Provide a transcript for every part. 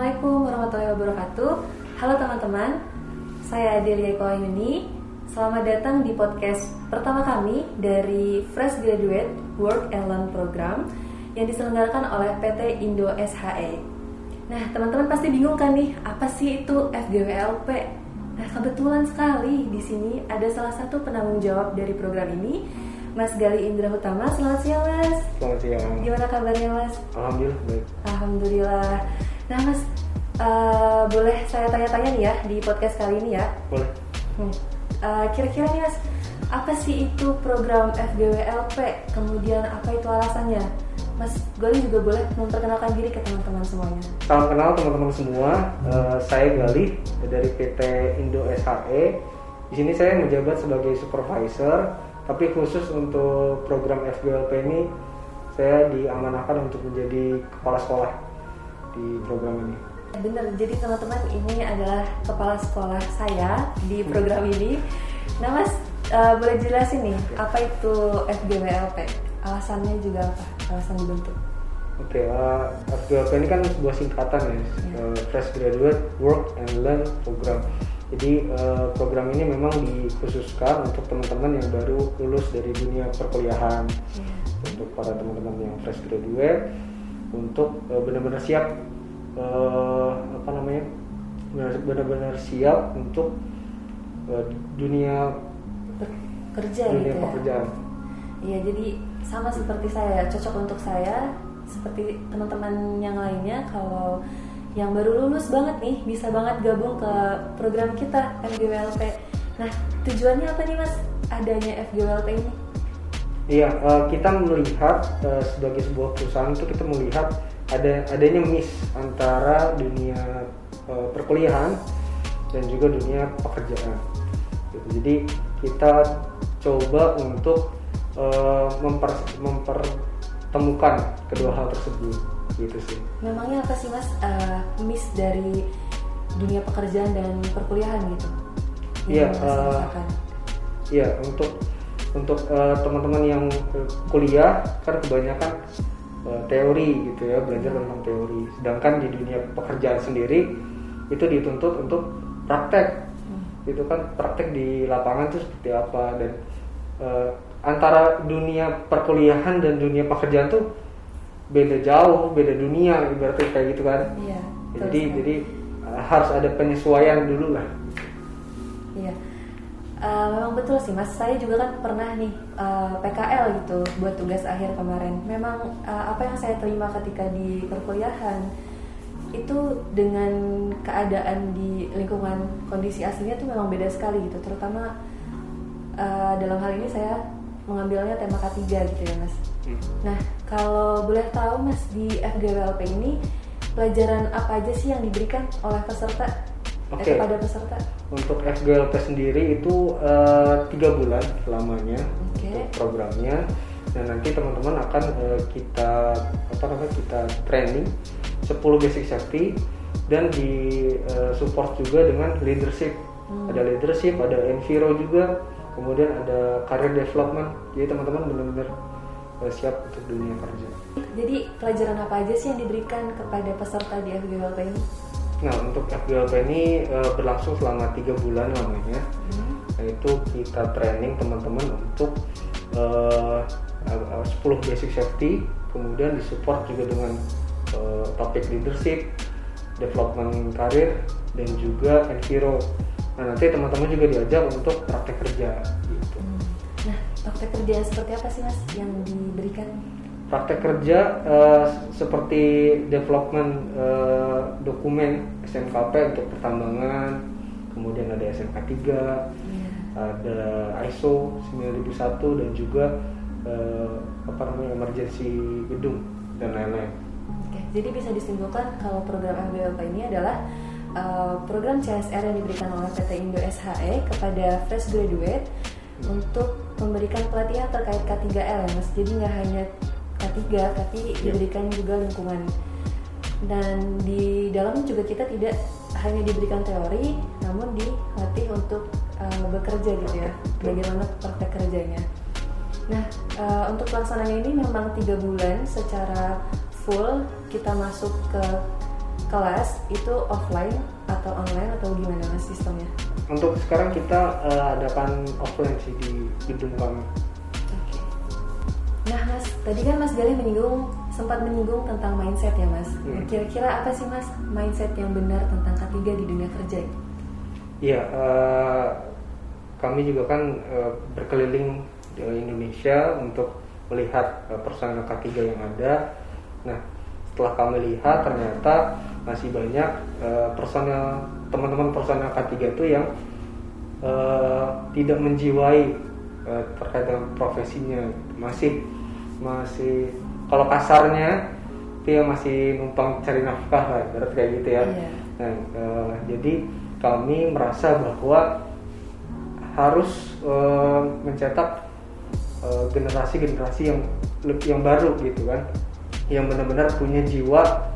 Assalamualaikum warahmatullahi wabarakatuh. Halo teman-teman, saya Delia Koayuni. Selamat datang di podcast pertama kami dari Fresh Graduate Work and Learn Program yang diselenggarakan oleh PT Indo SHE. Nah, teman-teman pasti bingung kan nih, apa sih itu FGWLP? Nah, kebetulan sekali di sini ada salah satu penanggung jawab dari program ini, Mas Gali Indra Utama. Selamat siang, Mas. Selamat siang. Gimana kabarnya, Mas? Alhamdulillah baik. Alhamdulillah. Nah, Mas, uh, boleh saya tanya-tanya nih ya di podcast kali ini ya? Boleh. Hmm. Uh, kira-kira nih, Mas, apa sih itu program FGWLP? Kemudian apa itu alasannya? Mas Gali juga boleh memperkenalkan diri ke teman-teman semuanya. Salam kenal teman-teman semua. Uh, saya Gali dari PT Indo SHE. Di sini saya menjabat sebagai supervisor, tapi khusus untuk program FGWLP ini saya diamanahkan untuk menjadi kepala sekolah di program ini. Benar, jadi teman-teman ini adalah kepala sekolah saya di program ini. Nah mas, uh, boleh jelasin nih apa itu FGWLP? Alasannya juga apa? Alasan dibentuk? Oke, okay, uh, FGWLP ini kan sebuah singkatan ya, yeah. uh, Fresh Graduate Work and Learn Program. Jadi uh, program ini memang dikhususkan untuk teman-teman yang baru lulus dari dunia perkuliahan, yeah. untuk para teman-teman yang fresh graduate untuk uh, benar-benar siap uh, apa namanya benar-benar siap untuk uh, dunia kerja dunia gitu ya? pekerjaan. Iya jadi sama seperti saya cocok untuk saya seperti teman-teman yang lainnya kalau yang baru lulus banget nih bisa banget gabung ke program kita FGWLP. Nah tujuannya apa nih mas adanya FGWLP ini? Iya, uh, kita melihat uh, sebagai sebuah perusahaan itu kita melihat ada adanya miss antara dunia uh, perkuliahan dan juga dunia pekerjaan. Gitu. Jadi kita coba untuk uh, memper, mempertemukan kedua hal tersebut, gitu sih. Memangnya apa sih mas uh, miss dari dunia pekerjaan dan perkuliahan gitu? Iya, uh, iya untuk untuk uh, teman-teman yang kuliah kan kebanyakan uh, teori gitu ya belajar tentang teori. Sedangkan di dunia pekerjaan sendiri itu dituntut untuk praktek. Hmm. itu kan praktek di lapangan itu seperti apa. Dan uh, antara dunia perkuliahan dan dunia pekerjaan tuh beda jauh beda dunia ibaratnya kayak gitu kan. Iya, jadi jadi uh, harus ada penyesuaian dulu lah. Iya Uh, memang betul sih mas, saya juga kan pernah nih uh, PKL gitu buat tugas akhir kemarin. Memang uh, apa yang saya terima ketika di perkuliahan itu dengan keadaan di lingkungan kondisi aslinya tuh memang beda sekali gitu. Terutama uh, dalam hal ini saya mengambilnya tema K3 gitu ya mas. Hmm. Nah kalau boleh tahu mas di FGWLP ini pelajaran apa aja sih yang diberikan oleh peserta. Okay. kepada peserta? Untuk FGLP sendiri itu uh, tiga bulan lamanya okay. untuk programnya dan nanti teman-teman akan uh, kita apa namanya kita training 10 basic safety dan di uh, support juga dengan leadership. Hmm. Ada leadership, ada enviro juga, kemudian ada career development. Jadi teman-teman benar-benar uh, siap untuk dunia kerja. Jadi pelajaran apa aja sih yang diberikan kepada peserta di FGLP ini? Nah untuk FGLP ini uh, berlangsung selama tiga bulan lamanya. Hmm. Yaitu kita training teman-teman untuk uh, 10 basic safety, kemudian disupport juga dengan uh, topik leadership, development karir, dan juga enviro. Nah nanti teman-teman juga diajak untuk praktek kerja. Gitu. Hmm. Nah praktek kerja seperti apa sih mas yang diberikan? Praktek kerja uh, seperti development uh, dokumen SMKP untuk pertambangan, kemudian ada SMK 3, yeah. ada ISO 9001 dan juga uh, apa namanya emergency gedung dan lain-lain. Oke, jadi bisa disimpulkan kalau program MBLP ini adalah uh, program CSR yang diberikan oleh PT Indo SHE kepada fresh graduate hmm. untuk memberikan pelatihan terkait K3L, Mas. Jadi nggak hanya K3 tapi yeah. diberikan juga lingkungan dan di dalam juga kita tidak hanya diberikan teori namun dilatih untuk uh, bekerja gitu ya bagaimana praktek kerjanya nah uh, untuk pelaksananya ini memang tiga bulan secara full kita masuk ke kelas itu offline atau online atau gimana mas sistemnya? Untuk sekarang kita uh, adakan offline sih di gedung kami. Tadi kan mas Gali menyinggung sempat menyinggung tentang mindset ya mas. Hmm. Kira-kira apa sih mas mindset yang benar tentang K3 di dunia kerja? Iya, uh, kami juga kan uh, berkeliling di Indonesia untuk melihat uh, personel K3 yang ada. Nah, setelah kami lihat ternyata masih banyak uh, personel teman-teman personel K3 itu yang uh, tidak menjiwai uh, terkait dengan profesinya masih masih kalau kasarnya dia masih numpang cari nafkah lah berarti kayak gitu ya yeah. nah uh, jadi kami merasa bahwa harus uh, mencetak generasi-generasi uh, yang yang baru gitu kan yang benar-benar punya jiwa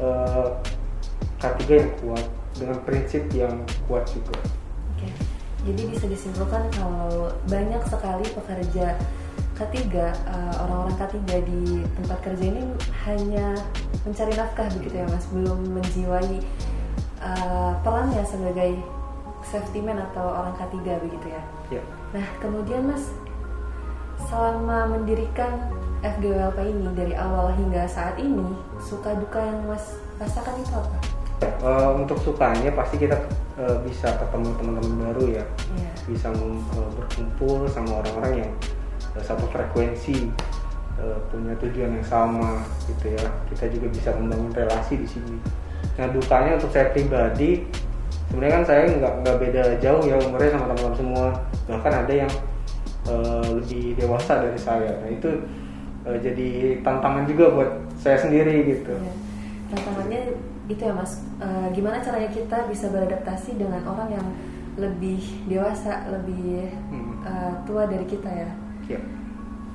uh, K3 yang kuat dengan prinsip yang kuat juga. Oke, jadi bisa disimpulkan kalau banyak sekali pekerja K3, uh, orang-orang K3 di tempat kerja ini hanya mencari nafkah begitu ya mas, belum menjiwai uh, perannya sebagai safety man atau orang K3 begitu ya. Ya. Nah kemudian mas, selama mendirikan FGWLP ini dari awal hingga saat ini, suka duka yang mas rasakan itu apa? uh, untuk sukanya pasti kita uh, bisa ketemu teman-teman baru ya yeah. bisa uh, berkumpul sama orang-orang yang uh, satu frekuensi uh, punya tujuan yang sama gitu ya. Kita juga bisa membangun relasi di sini. Nah dukanya untuk saya pribadi sebenarnya kan saya nggak nggak beda jauh ya umurnya sama teman-teman semua. Bahkan ada yang uh, lebih dewasa dari saya. Nah itu uh, jadi tantangan juga buat saya sendiri gitu. Yeah. tantangannya itu ya mas. Uh, gimana caranya kita bisa beradaptasi dengan orang yang lebih dewasa lebih hmm. uh, tua dari kita ya yeah.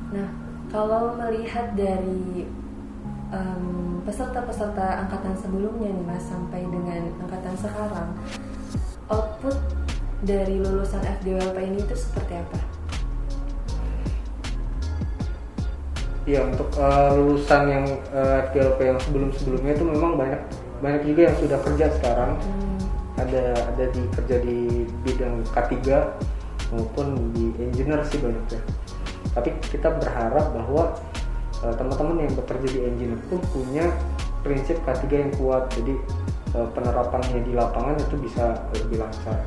nah kalau melihat dari um, peserta-peserta angkatan sebelumnya nih mas sampai dengan angkatan sekarang output dari lulusan FGWLP ini itu seperti apa? Ya untuk uh, lulusan yang uh, FGWLP yang sebelum-sebelumnya itu memang banyak banyak juga yang sudah kerja sekarang hmm. ada ada di kerja di bidang K3 maupun di engineer sih banyak ya tapi kita berharap bahwa uh, teman-teman yang bekerja di engineer pun punya prinsip K3 yang kuat jadi uh, penerapannya di lapangan itu bisa lebih lancar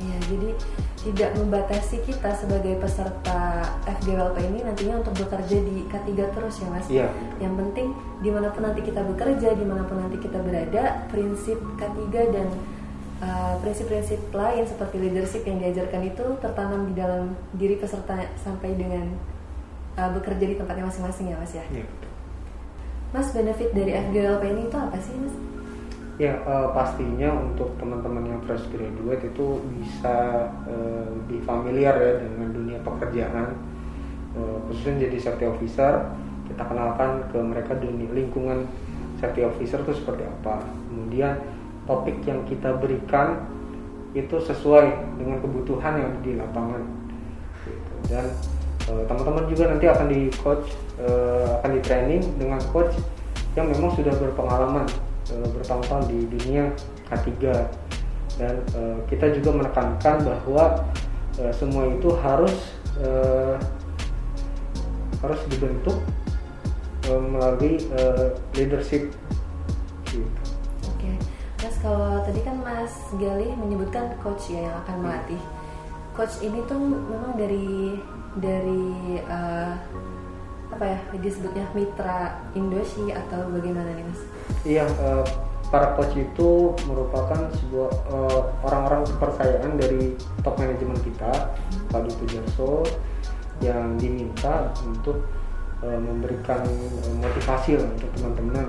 ya jadi tidak membatasi kita sebagai peserta FGWLP ini nantinya untuk bekerja di K3 terus ya mas. Iya. Yang penting di mana pun nanti kita bekerja, di mana pun nanti kita berada, prinsip K3 dan uh, prinsip-prinsip uh, lain seperti leadership yang diajarkan itu tertanam di dalam diri peserta sampai dengan uh, bekerja di tempatnya masing-masing ya mas ya. Iya. Mas benefit dari FGWLP ini itu apa sih mas? Ya uh, pastinya untuk teman-teman yang fresh graduate itu bisa uh, lebih familiar ya dengan dunia pekerjaan uh, khususnya jadi safety officer kita kenalkan ke mereka dunia lingkungan safety officer itu seperti apa kemudian topik yang kita berikan itu sesuai dengan kebutuhan yang di lapangan gitu. dan teman-teman juga nanti akan di coach uh, akan di training dengan coach yang memang sudah berpengalaman uh, bertahun-tahun di dunia K3 dan kita juga menekankan bahwa semua itu harus harus dibentuk melalui leadership gitu. Kalau tadi kan Mas Gali menyebutkan coach ya yang akan hmm. melatih. Coach ini tuh memang dari dari uh, apa ya disebutnya mitra Indosi atau bagaimana nih Mas? Iya, uh, para coach itu merupakan sebuah uh, orang-orang kepercayaan dari top manajemen kita, Pak Dutu Jarso, yang diminta untuk uh, memberikan motivasi lah untuk teman-teman.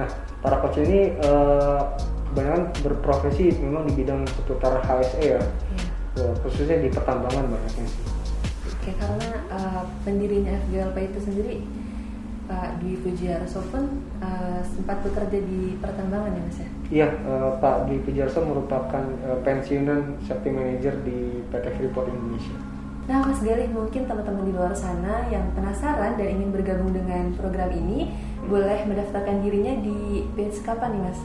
Nah, para coach ini uh, kebanyakan berprofesi memang di bidang seputar HSE ya, yeah. khususnya di pertambangan banyaknya sih. Oke, karena uh, pendirinya FGLP itu sendiri Pak Dwi Pujiarso pun uh, sempat bekerja di pertambangan ya Mas ya? Iya, uh, Pak Dwi Pujiarso merupakan uh, pensiunan safety manager di PT Freeport Indonesia. Nah Mas Galih, mungkin teman-teman di luar sana yang penasaran dan ingin bergabung dengan program ini boleh mendaftarkan dirinya di page kapan nih Mas?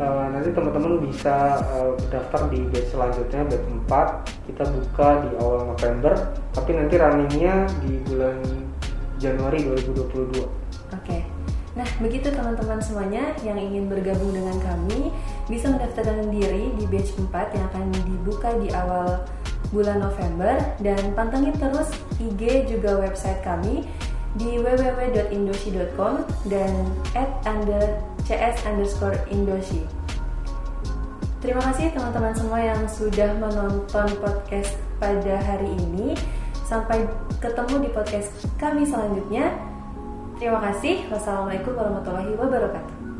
Uh, nanti teman-teman bisa uh, daftar di batch selanjutnya batch 4 kita buka di awal November tapi nanti runningnya di bulan Januari 2022 oke. Okay. Nah, begitu teman-teman semuanya yang ingin bergabung dengan kami bisa mendaftarkan diri di batch 4 yang akan dibuka di awal bulan November. Dan pantengin terus IG juga website kami di www.indosi.com dan at under cs underscore indosi. Terima kasih teman-teman semua yang sudah menonton podcast pada hari ini. Sampai ketemu di podcast kami selanjutnya. Terima kasih. Wassalamualaikum warahmatullahi wabarakatuh.